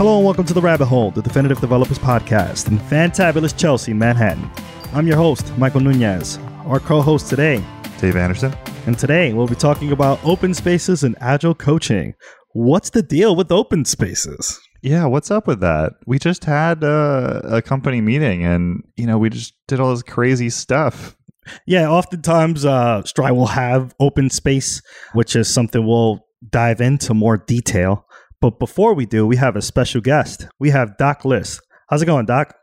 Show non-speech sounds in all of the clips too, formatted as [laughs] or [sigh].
Hello and welcome to The Rabbit Hole, the Definitive Developers Podcast in fantabulous Chelsea, Manhattan. I'm your host, Michael Nunez. Our co host today, Dave Anderson. And today we'll be talking about open spaces and agile coaching. What's the deal with open spaces? Yeah, what's up with that? We just had uh, a company meeting and, you know, we just did all this crazy stuff. Yeah, oftentimes uh, Stride will have open space, which is something we'll dive into more detail. But before we do, we have a special guest. We have Doc List. How's it going, Doc?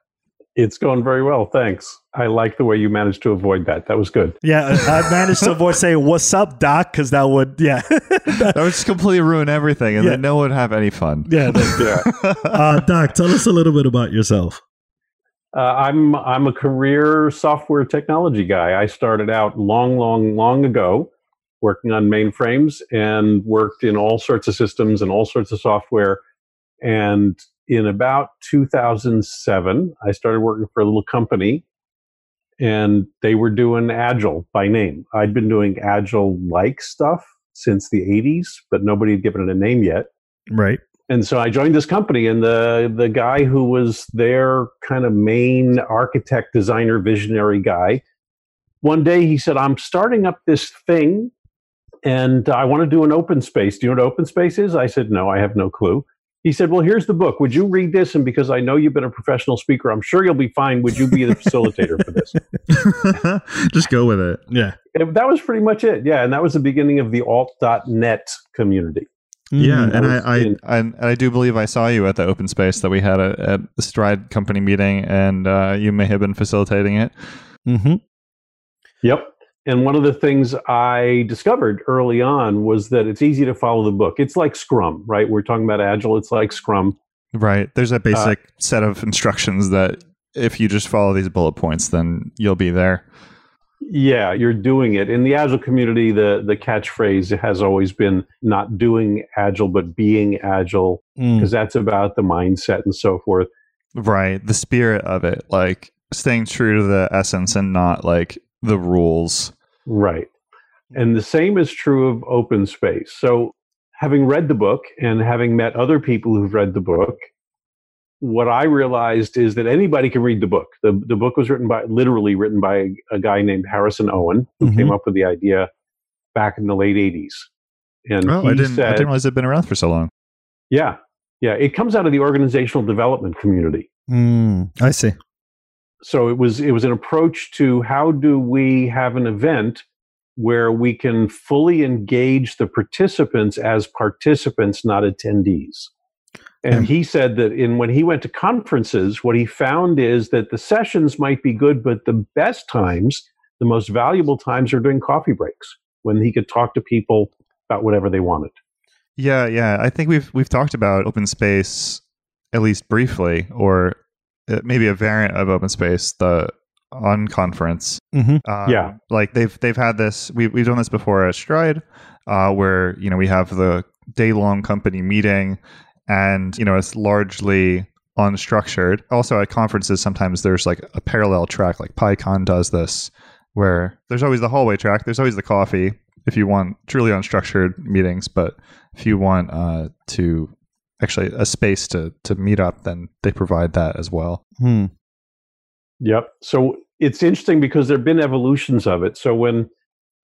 It's going very well, thanks. I like the way you managed to avoid that. That was good. Yeah, I managed to avoid saying "What's up, Doc?" because that would, yeah, [laughs] that would just completely ruin everything, and yeah. then no one would have any fun. Yeah, [laughs] yeah. uh, Doc, tell us a little bit about yourself. Uh, I'm I'm a career software technology guy. I started out long, long, long ago working on mainframes and worked in all sorts of systems and all sorts of software. And in about 2007, I started working for a little company and they were doing Agile by name. I'd been doing Agile like stuff since the 80s, but nobody had given it a name yet. Right. And so I joined this company, and the, the guy who was their kind of main architect, designer, visionary guy, one day he said, I'm starting up this thing and I want to do an open space. Do you know what open space is? I said, No, I have no clue. He said, Well, here's the book. Would you read this? And because I know you've been a professional speaker, I'm sure you'll be fine. Would you be the facilitator for this? [laughs] Just go with it. Yeah. And that was pretty much it. Yeah. And that was the beginning of the alt.net community. Yeah, mm, and I, I, I, and I do believe I saw you at the open space that we had a, at the Stride company meeting, and uh, you may have been facilitating it. Mm-hmm. Yep. And one of the things I discovered early on was that it's easy to follow the book. It's like Scrum, right? We're talking about Agile. It's like Scrum. Right. There's a basic uh, set of instructions that if you just follow these bullet points, then you'll be there. Yeah, you're doing it. In the Agile community, the, the catchphrase has always been not doing Agile, but being Agile, because mm. that's about the mindset and so forth. Right. The spirit of it, like staying true to the essence and not like the rules. Right. And the same is true of open space. So, having read the book and having met other people who've read the book, what I realized is that anybody can read the book. The, the book was written by, literally written by a guy named Harrison Owen, who mm-hmm. came up with the idea back in the late 80s. And oh, I didn't, said, I didn't realize it'd been around for so long. Yeah. Yeah. It comes out of the organizational development community. Mm, I see so it was it was an approach to how do we have an event where we can fully engage the participants as participants not attendees. And he said that in when he went to conferences what he found is that the sessions might be good but the best times the most valuable times are during coffee breaks when he could talk to people about whatever they wanted. Yeah yeah. I think we've we've talked about open space at least briefly or maybe a variant of open space the unconference. Mm-hmm. um, yeah. like they've they've had this we, we've done this before at stride uh, where you know we have the day long company meeting and you know it's largely unstructured. Also at conferences sometimes there's like a parallel track like pycon does this where there's always the hallway track there's always the coffee if you want truly unstructured meetings but if you want uh, to actually a space to to meet up, then they provide that as well. Hmm. Yep. So it's interesting because there have been evolutions of it. So when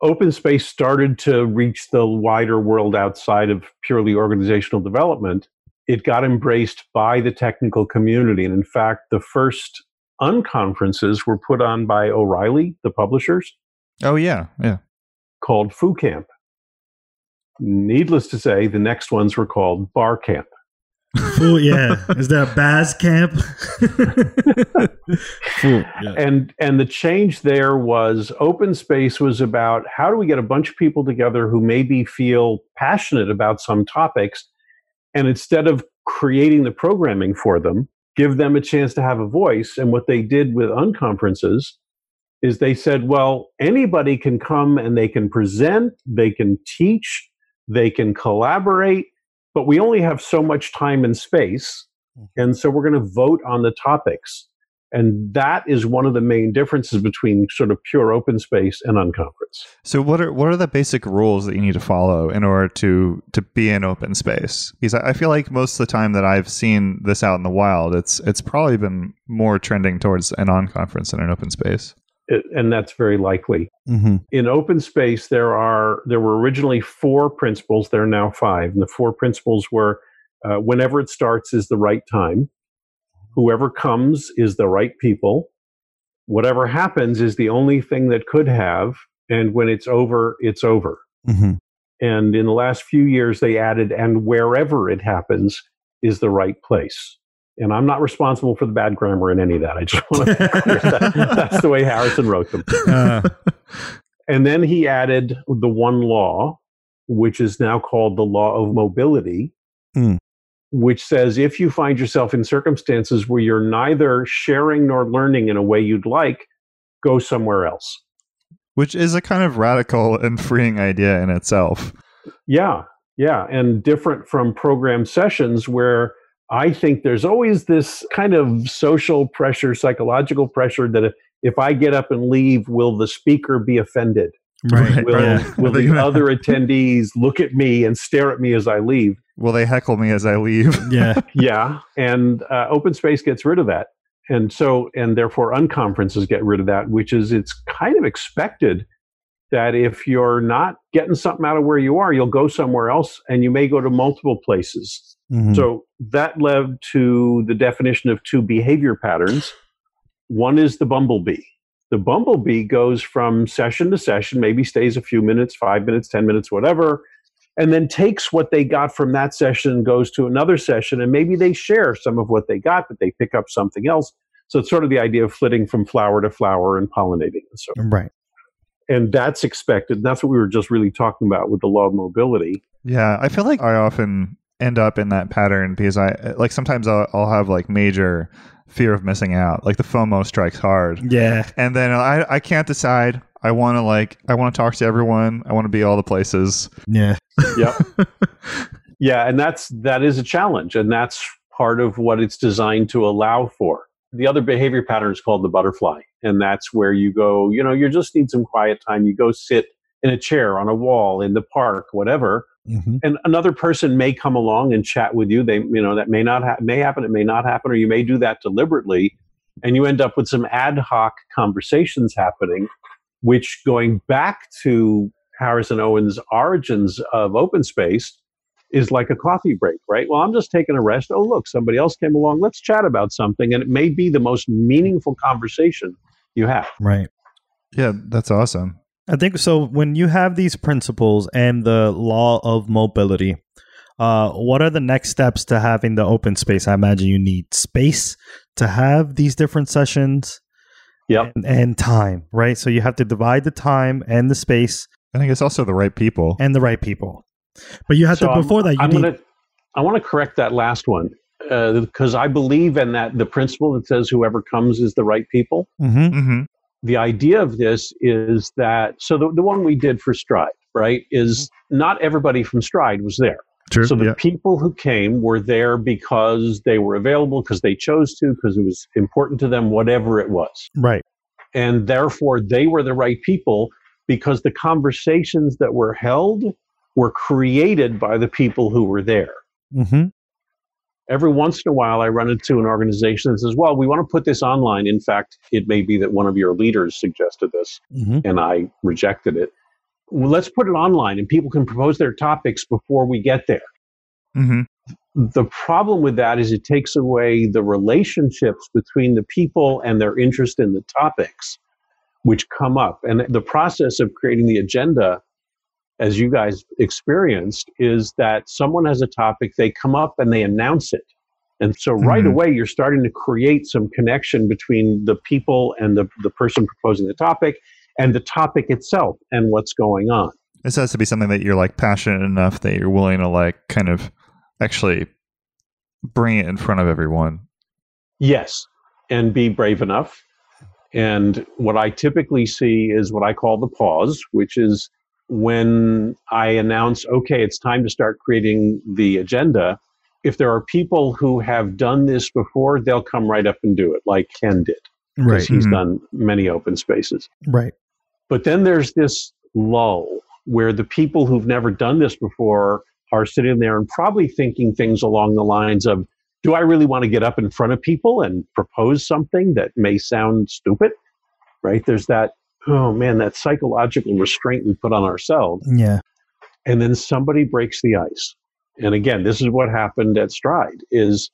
open space started to reach the wider world outside of purely organizational development, it got embraced by the technical community. And in fact, the first unconferences were put on by O'Reilly, the publishers. Oh yeah, yeah. Called Foo Camp. Needless to say, the next ones were called Bar Camp. Fool, yeah. Is there a Baz camp? [laughs] Fool, yeah. And and the change there was open space was about how do we get a bunch of people together who maybe feel passionate about some topics, and instead of creating the programming for them, give them a chance to have a voice. And what they did with unconferences is they said, well, anybody can come and they can present, they can teach, they can collaborate but we only have so much time and space. Mm-hmm. And so we're going to vote on the topics. And that is one of the main differences between sort of pure open space and unconference. So what are what are the basic rules that you need to follow in order to to be in open space? Because I feel like most of the time that I've seen this out in the wild, it's it's probably been more trending towards an unconference than an open space. It, and that's very likely. Mm-hmm. In open space, there are there were originally four principles. There are now five, and the four principles were: uh, whenever it starts is the right time whoever comes is the right people. Whatever happens is the only thing that could have. And when it's over, it's over. Mm-hmm. And in the last few years, they added, and wherever it happens is the right place. And I'm not responsible for the bad grammar in any of that. I just want to clear that. [laughs] That's the way Harrison wrote them. Uh, And then he added the one law, which is now called the law of mobility, Hmm. which says if you find yourself in circumstances where you're neither sharing nor learning in a way you'd like, go somewhere else. Which is a kind of radical and freeing idea in itself. Yeah, yeah. And different from program sessions where I think there's always this kind of social pressure, psychological pressure that if, if I get up and leave, will the speaker be offended? right. Will, yeah. will [laughs] the other [laughs] attendees look at me and stare at me as I leave? Will they heckle me as I leave? [laughs] Yeah. Yeah. And uh, open space gets rid of that. And so, and therefore, unconferences get rid of that, which is it's kind of expected that if you're not getting something out of where you are, you'll go somewhere else and you may go to multiple places. Mhm. So that led to the definition of two behavior patterns. One is the bumblebee. The bumblebee goes from session to session, maybe stays a few minutes, five minutes, 10 minutes, whatever, and then takes what they got from that session, goes to another session, and maybe they share some of what they got, but they pick up something else. So it's sort of the idea of flitting from flower to flower and pollinating and so on. right. And that's expected. That's what we were just really talking about with the law of mobility. Yeah, I feel like I often end up in that pattern because I like sometimes I'll, I'll have like major fear of missing out, like the FOMO strikes hard, Yeah. and then I I can't decide. I want to like I want to talk to everyone. I want to be all the places. Yeah. [laughs] Yep. yeah, and that's that is a challenge, and that's part of what it's designed to allow for. The other behavior pattern is called the butterfly, and that's where you go. You know, you just need some quiet time. You go sit in a chair on a wall in the park, whatever, Mm-hmm. and another person may come along and chat with you. They, you know, that may not ha- may happen. It may not happen, or you may do that deliberately, and you end up with some ad hoc conversations happening, which going back to Harrison Owens' origins of open space is like a coffee break, right? Well, I'm just taking a rest. Oh, look, somebody else came along. Let's chat about something, and it may be the most meaningful conversation you have. Right. Yeah, that's awesome. I think so. When you have these principles and the law of mobility, uh, what are the next steps to having the open space? I imagine you need space to have these different sessions Yep. and, and time, right? So you have to divide the time and the space I think it's also the right people. and the right people. But you have So to I'm- before that you I'm need gonna, I want to correct that last one because I believe in that the principle that says whoever comes is the right people. Mhm. hmm The idea of this is that so the, the one we did for Stride, right, is not everybody from Stride was there. True. So the yeah. people who came were there because they were available, because they chose to, because it was important to them, whatever it was. right. And therefore, they were the right people because the conversations that were held were created by the people who were there. hmm Every once in a while, I run into an organization that says, Well, we want to put this online. In fact, it may be that one of your leaders suggested this hmm and I rejected it. Well, let's put it online and people can propose their topics before we get there. hmm the problem with that is it takes away the relationships between the people and their interest in the topics which come up and the process of creating the agenda as you guys experienced is that someone has a topic they come up and they announce it and so right Mhm. away you're starting to create some connection between the people and the, the person proposing the topic and the topic itself and what's going on This has to be something that you're like passionate enough that you're willing to like kind of actually bring it in front of everyone. Yes, and be brave enough. And what I typically see is what I call the pause, which is when I announce, okay, it's time to start creating the agenda. if there are people who have done this before, they'll come right up and do it, like Ken did, because Right. he's Mhm. done many open spaces. Right. But then there's this lull where the people who've never done this before are sitting there and probably thinking things along the lines of, do I really want to get up in front of people and propose something that may sound stupid? Right? There's that, oh man, that psychological restraint we put on ourselves. Yeah. And then somebody breaks the ice. And again, this is what happened at Stride is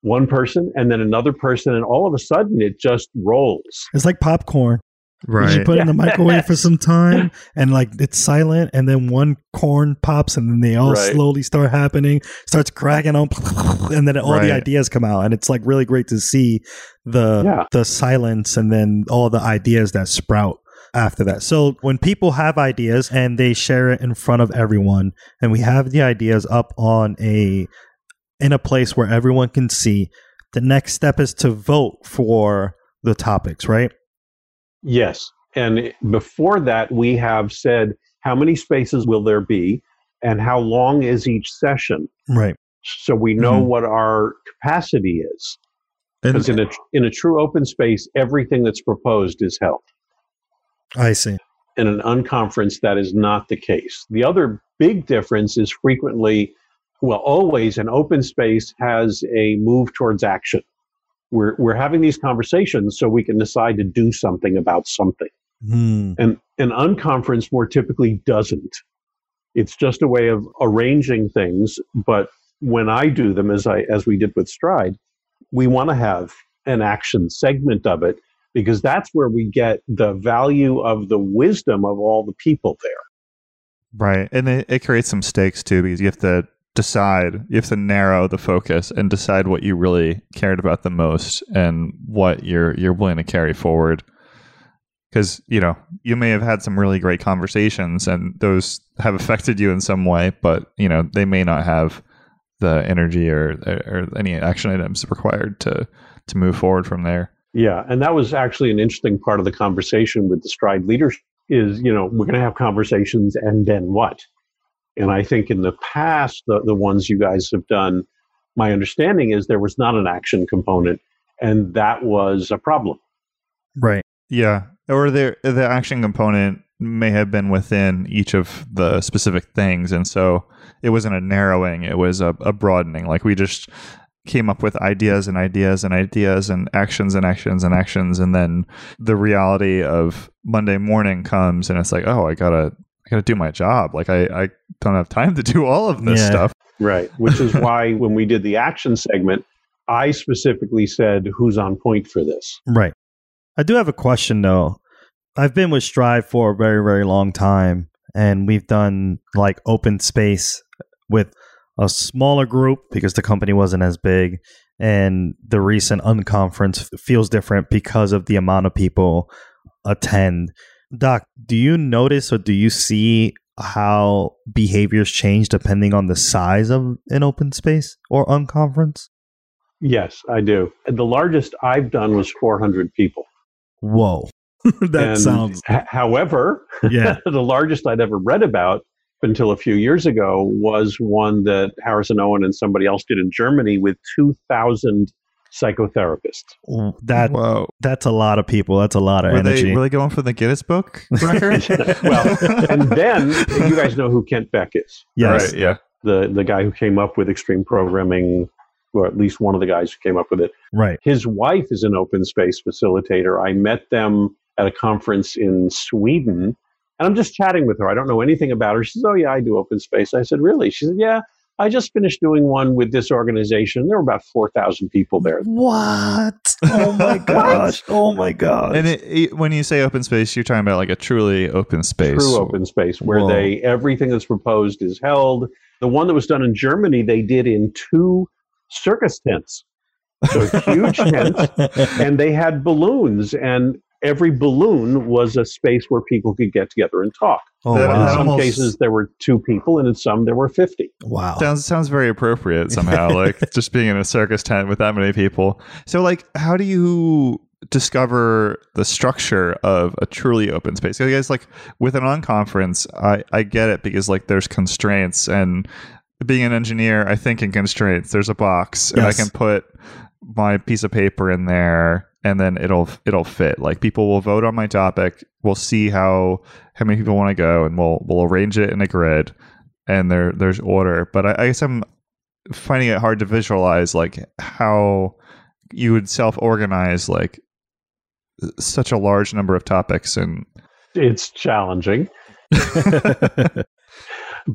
one person and then another person and all of a sudden it just rolls. It's like popcorn. Right. You put it in the microwave for some [laughs] time and like it's silent and then one corn pops and then they all Right. slowly start happening, starts cracking on [laughs] and then all Right. the ideas come out and it's like really great to see the Yeah. the silence and then all the ideas that sprout after that. So when people have ideas and they share it in front of everyone and we have the ideas up on a in a place where everyone can see, the next step is to vote for the topics, right? Yes. And before that, we have said how many spaces will there be and how long is each session Right. so we know Mhm. what our capacity is. Because in a, in a true open space, everything that's proposed is held. I see. In an unconference, that is not the case. The other big difference is frequently, well, always an open space has a move towards action. We're, we're having these conversations so we can decide to do something about something. Hmm. And an unconference more typically doesn't. It's just a way of arranging things. But when I do them, as I as we did with Stride, we want to have an action segment of it because that's where we get the value of the wisdom of all the people there. Right. And it, it creates some stakes too because you have to decide, you have to narrow the focus and decide what you really cared about the most and what you're you're willing to carry forward. Cuz, you know, you may have had some really great conversations and those have affected you in some way, but, you know, they may not have the energy or or any action items required to to move forward from there. Yeah, and that was actually an interesting part of the conversation with the Stride leaders is, you know, we're going to have conversations and then what? And I think in the past, the, the ones you guys have done, my understanding is there was not an action component, and that was a problem. Right. Yeah, or the the action component may have been within each of the specific things, and so it wasn't a narrowing; it was a, a broadening. Like we just came up with ideas and ideas and ideas and actions and actions and actions, and then the reality of Monday morning comes, and it's like, oh, I gotta I gotta do my job. Like I I don't have time to do all of this Yeah. stuff. Right. Which is [laughs] why when we did the action segment, I specifically said, who's on point for this? Right. I do have a question though. I've been with Stride for a very, very long time, and we've done like open space with a smaller group because the company wasn't as big. And the recent unconference feels different because of the amount of people attend. Doc, do you notice or do you see how behaviors change depending on the size of an open space or unconference? Yes, I do. The largest I've done was 400 people. Whoa. [laughs] that And sounds h- however, yeah. [laughs] the largest I'd ever read about until a few years ago was one that Harrison Owen and somebody else did in Germany with 2,000 psychotherapists. That Whoa, That's a lot of people. That's a lot of were energy. they were they going for the Guinness Book record? [laughs] well, and then you guys know who Kent Beck is, yes. Right, yeah. the the guy who came up with extreme programming, or at least one of the guys who came up with it. Right. His wife is an open space facilitator. I met them at a conference in Sweden, and I'm just chatting with her. I don't know anything about her. She says, "Oh yeah, I do open space." I said, "Really?" She said, "Yeah." I just finished doing one with this organization. There were about 4,000 people there. What? [laughs] Oh my gosh. Oh my gosh. And it, it- when you say open space, you're talking about like a truly open space. True open space where Whoa. they everything that's proposed is held. The one that was done in Germany, they did in two circus tents. So huge [laughs] tents, and they had balloons, and every balloon was a space where people could get together and talk. oh That- In some almost- cases, there were two people, and in some, there were 50. wow. Sounds sounds very appropriate somehow, [laughs] like just being in a circus tent with that many people. So, like, how do you discover the structure of a truly open space? I guess, like, with an unconference, I I get it because like there's constraints and being an engineer, I think in constraints. There's a box, and I can put my piece of paper in there, and then it'll it'll fit. Like people will vote on my topic. We'll see how how many people want to go, and we'll we'll arrange it in a grid, and there there's order. But I, I guess I'm finding it hard to visualize like how you would self organize like such a large number of topics and It's challenging. [laughs]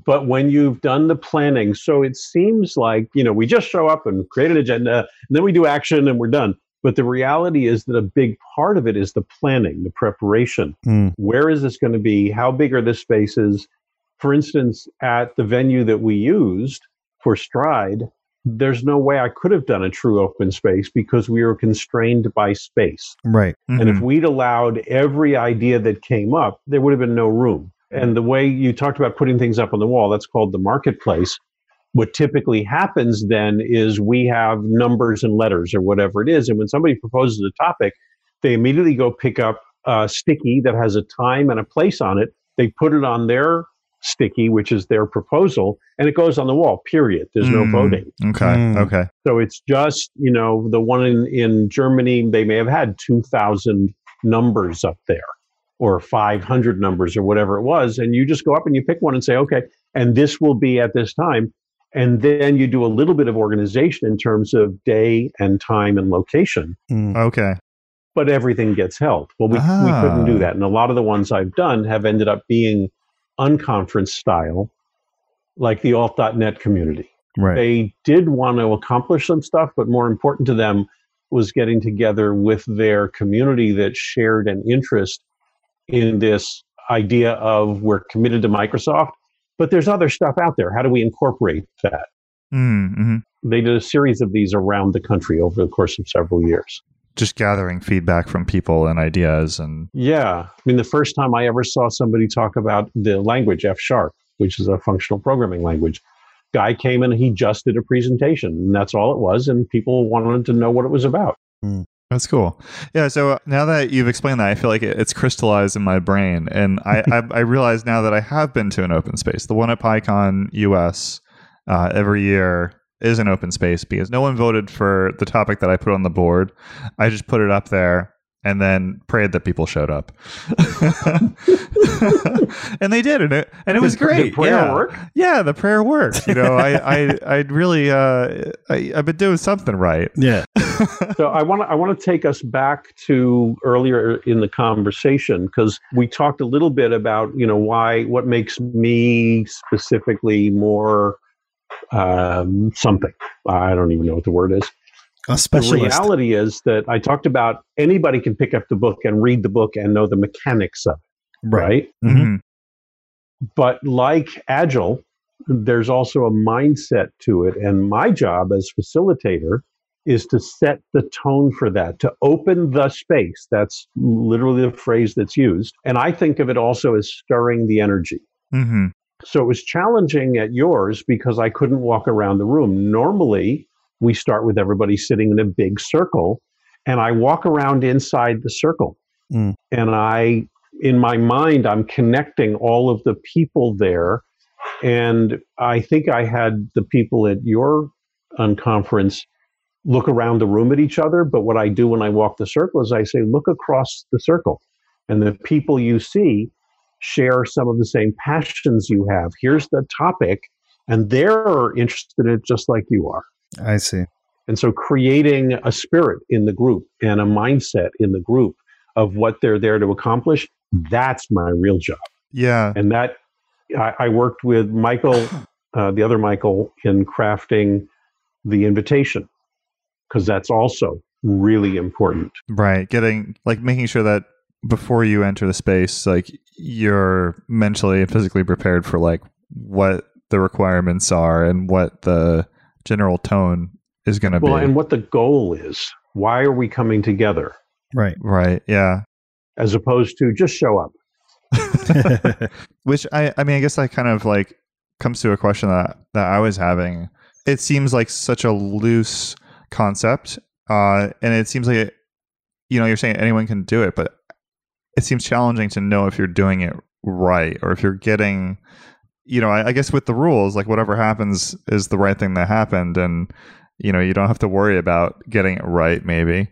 But when you've done the planning, so it seems like, you know, we just show up and create an agenda, and then we do action and we're done. But the reality is that a big part of it is the planning, the preparation. Mm. Where is this going to be? How big are the spaces? For instance, at the venue that we used for Stride, there's no way I could have done a true open space because we were constrained by space. right. And if Mhm. we'd allowed every idea that came up, there would have been no room. And the way you talked about putting things up on the wall, that's called the marketplace. What typically happens then is we have numbers and letters or whatever it is. And when somebody proposes a topic, they immediately go pick up a sticky that has a time and a place on it. They put it on their sticky, which is their proposal, and it goes on the wall, period. There's no Mm. voting. okay Mm. okay So it's just, you know, the one in, in Germany, they may have had 2,000 numbers up there or 500 numbers or whatever it was. And you just go up and you pick one and say, okay, and this will be at this time. And then you do a little bit of organization in terms of day and time and location, Mm. okay but everything gets held. Well, we, we couldn't Ah. do that. And a lot of the ones I've done have ended up being unconference style, like the alt.net community Right. they did want to accomplish some stuff, but more important to them was getting together with their community that shared an interest in this idea of we're committed to Microsoft, but there's other stuff out there. How do we incorporate that? mm-hmm. They did a series of these around the country over the course of several years. just gathering feedback from people and ideas and Yeah. I mean, the first time I ever saw somebody talk about the language F sharp, which is a functional programming language, guy came in and he just did a presentation, and that's all it was. And people wanted to know what it was about. That's cool. Yeah. So now that you've explained that, I feel like it, it's crystallized in my brain, and I, [laughs] I I realize now that I have been to an open space. The one at PyCon US uh, every year is an open space because no one voted for the topic that I put on the board. I just put it up there and then prayed that people showed up, [laughs] and they did, and it and it was Did- did great. prayer yeah. work? Yeah, the prayer worked. You know, I I [laughs] I really uh I, I've been doing something right. Yeah. [laughs] so I want to I want to take us back to earlier in the conversation because we talked a little bit about you know why what makes me specifically more um, something I don't even know what the word is. A The reality is that I talked about anybody can pick up the book and read the book and know the mechanics of it, Right. right? Mhm. Mhm. But like Agile, there's also a mindset to it. And my job as facilitator is to set the tone for that, to open the space. That's literally the phrase that's used. And I think of it also as stirring the energy. Mhm. So it was challenging at yours because I couldn't walk around the room. Normally, we start with everybody sitting in a big circle, and I walk around inside the circle. Mm. And I, in my mind, I'm connecting all of the people there. And I think I had the people at your unconference look around the room at each other. But what I do when I walk the circle is I say, look across the circle. And the people you see share some of the same passions you have. Here's the topic, and they're interested in it just like you are. I see. And so creating a spirit in the group and a mindset in the group of what they're there to accomplish, that's my real job. Yeah. And that I, I worked with Michael, [laughs] uh, the other Michael, in crafting the invitation because that's also really important. Right. Getting like making sure that before you enter the space, like you're mentally and physically prepared for like what the requirements are and what the general tone is going to Well, be. Well, and what the goal is. Why are we coming together? Right. right. Yeah. As opposed to just show up. [laughs] Which I, I mean, I guess that kind of like comes to a question that that I was having. It seems like such a loose concept, uh, and it seems like it, you know you're saying anyone can do it, but it seems challenging to know if you're doing it right or if you're getting you know, I, I guess with the rules, like whatever happens is the right thing that happened, and you know, you don't have to worry about getting it right. Maybe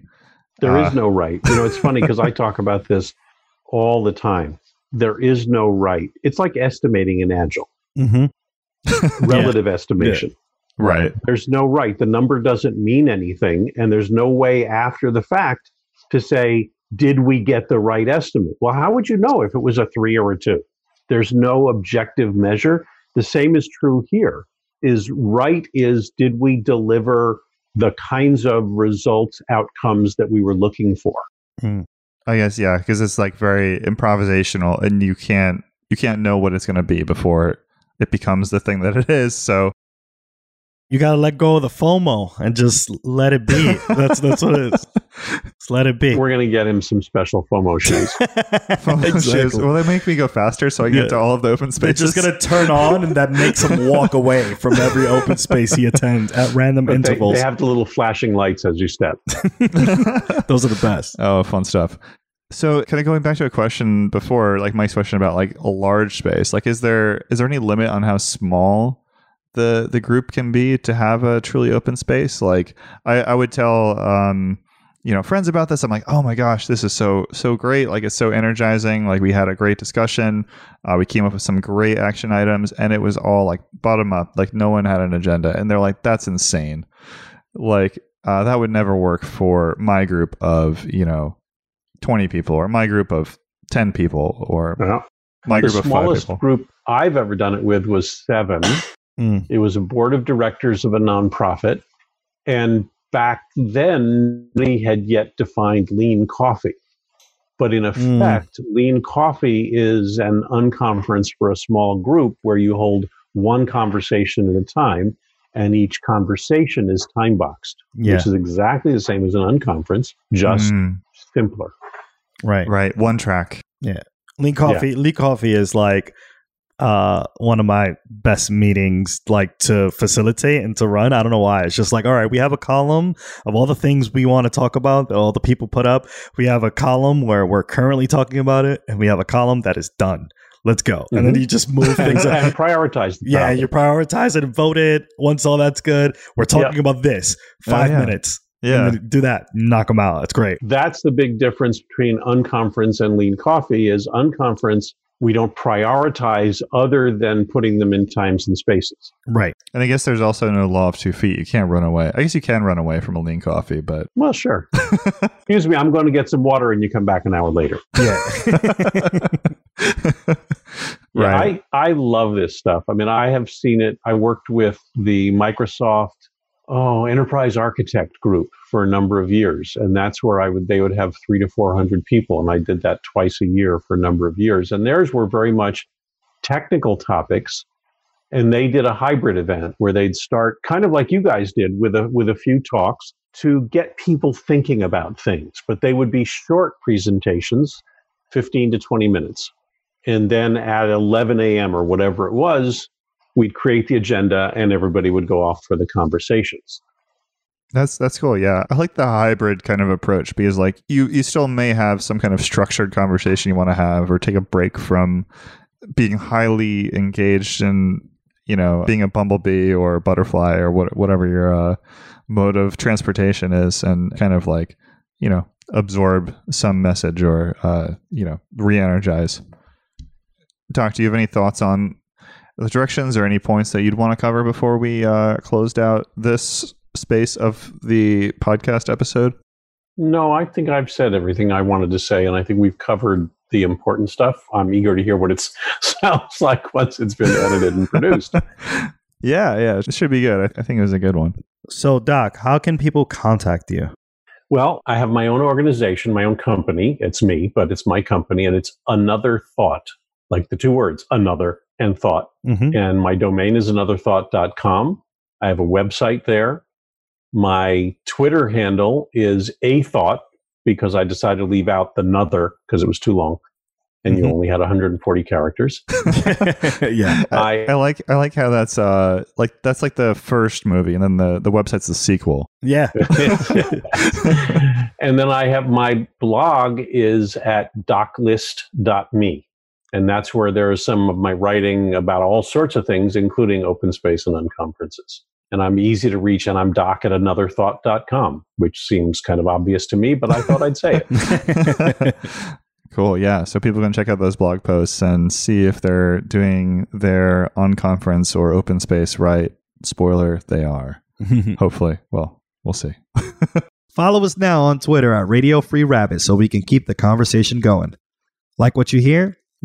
There is Uh. no right. You know, it's funny because I [laughs] talk about this all the time. There is no right. It's like estimating in Agile, Mm-hmm. [laughs] relative estimation. right. There's no right. The number doesn't mean anything, and there's no way after the fact to say, did we get the right estimate? Well, how would you know if it was a three or a two? There's no objective measure. The same is true here. Is right is did we deliver the kinds of results, outcomes that we were looking for? Hmm. I guess yeah, because it's like very improvisational, and you can't you can't know what it's going to be before it becomes the thing that it is. So You gotta let go of the FOMO and just let it be. that's that's what it is. [laughs] Just let it be. We're going to get him some special FOMO shoes. [laughs] FOMO shoes, Will they make me go faster so I can Yeah. get to all of the open They're just gonna turn on, and that makes him walk away from every open space he attends at random But they, intervals. they have the little flashing lights as you step. [laughs] Those are the best. Oh, fun stuff. So, kind of going back to a question before, like Mike's question about like a large space. Like, is there is there any limit on how small the the group can be to have a truly open space? Like, I, I would tell um, you know friends about this. I'm like, oh my gosh, this is so so great. Like, it's so energizing. Like, we had a great discussion. Uh, we came up with some great action items, and it was all like bottom up. Like, no one had an agenda, and they're like, that's insane. Like, uh, that would never work for my group of you know 20 people or my group of 10 people or Uh, my the group of five smallest people. group I've ever done it with was seven. Mm. It was a board of directors of a nonprofit. And back then, they had yet defined lean coffee. But in Mm. effect, lean coffee is an unconference for a small group where you hold one conversation at a time, and each conversation is time boxed, Yeah, which is exactly the same as an unconference, just Mm, simpler. right. right. One track. Yeah. Lean coffee. Lean coffee is like uh one of my best meetings like to facilitate and to run. I don't know why. It's just like all right we have a column of all the things we want to talk about that all the people put up. We have a column where we're currently talking about it and we have a column that is done. Let's go. And then Mhm. you just move things [laughs] up. And prioritize the yeah you prioritize it and vote it. Once all that's good we're talking about this. Oh, five yeah. minutes. Yeah. Do that. Knock them out. It's great. That's the big difference between unconference and lean coffee is unconference we don't prioritize other than putting them in times and spaces. Right. And I guess there's also no law of two feet. You can't run away. I guess you can run away from a lean coffee, but well sure. [laughs] Excuse me i'm going to get some water and you come back an hour later. [laughs] Yeah. [laughs] Yeah. I, I love this stuff. I mean i have seen it. I worked with the microsoft oh enterprise architect group for a number of years and that's where i would they would have three to four hundred people and i did that twice a year for a number of years and theirs were very much technical topics and they did a hybrid event where they'd start kind of like you guys did with a with a few talks to get people thinking about things but they would be short presentations 15 to 20 minutes and then at 11 a.m. or whatever it was we'd create the agenda and everybody would go off for the conversations That's that's cool. Yeah, I like the hybrid kind of approach because like you you still may have some kind of structured conversation you want to have or take a break from being highly engaged in you know being a bumblebee or a butterfly or what, whatever your uh, mode of transportation is and kind of like you know absorb some message or uh, you know re-energize. Doc, do you have any thoughts on the directions or any points that you'd want to cover before we uh, closed out this space of the podcast episode? no i think i've said everything i wanted to say and i think we've covered the important stuff i'm eager to hear what it [laughs] sounds like once it's been edited and produced [laughs] yeah, yeah, it should be good. I, I think it was a good one. so doc how can people contact you Well, I have my own organization, my own company. It's me, but it's my company, and it's Another Thought, like the two words, another and thought. mm-hmm. And my domain is anotherthought.com. I have a website there. My Twitter handle is a thought because I decided to leave out the another because it was too long. And you Mhm. only had 140 characters. [laughs] yeah I, [laughs] I- I like I like how that's uh like that's like the first movie and then the the website's the sequel. yeah [laughs] and then I have my blog is at doclist.me. And that's where there's some of my writing about all sorts of things, including open space and unconferences. And I'm easy to reach, and I'm doc at anotherthought.com, which seems kind of obvious to me, but I thought I'd say it. [laughs] Cool. Yeah. So people can check out those blog posts and see if they're doing their unconference or open space right. Spoiler, they are. [laughs] Hopefully. Well, we'll see. [laughs] Follow us now on Twitter at Radio Free Rabbit so we can keep the conversation going. Like what you hear?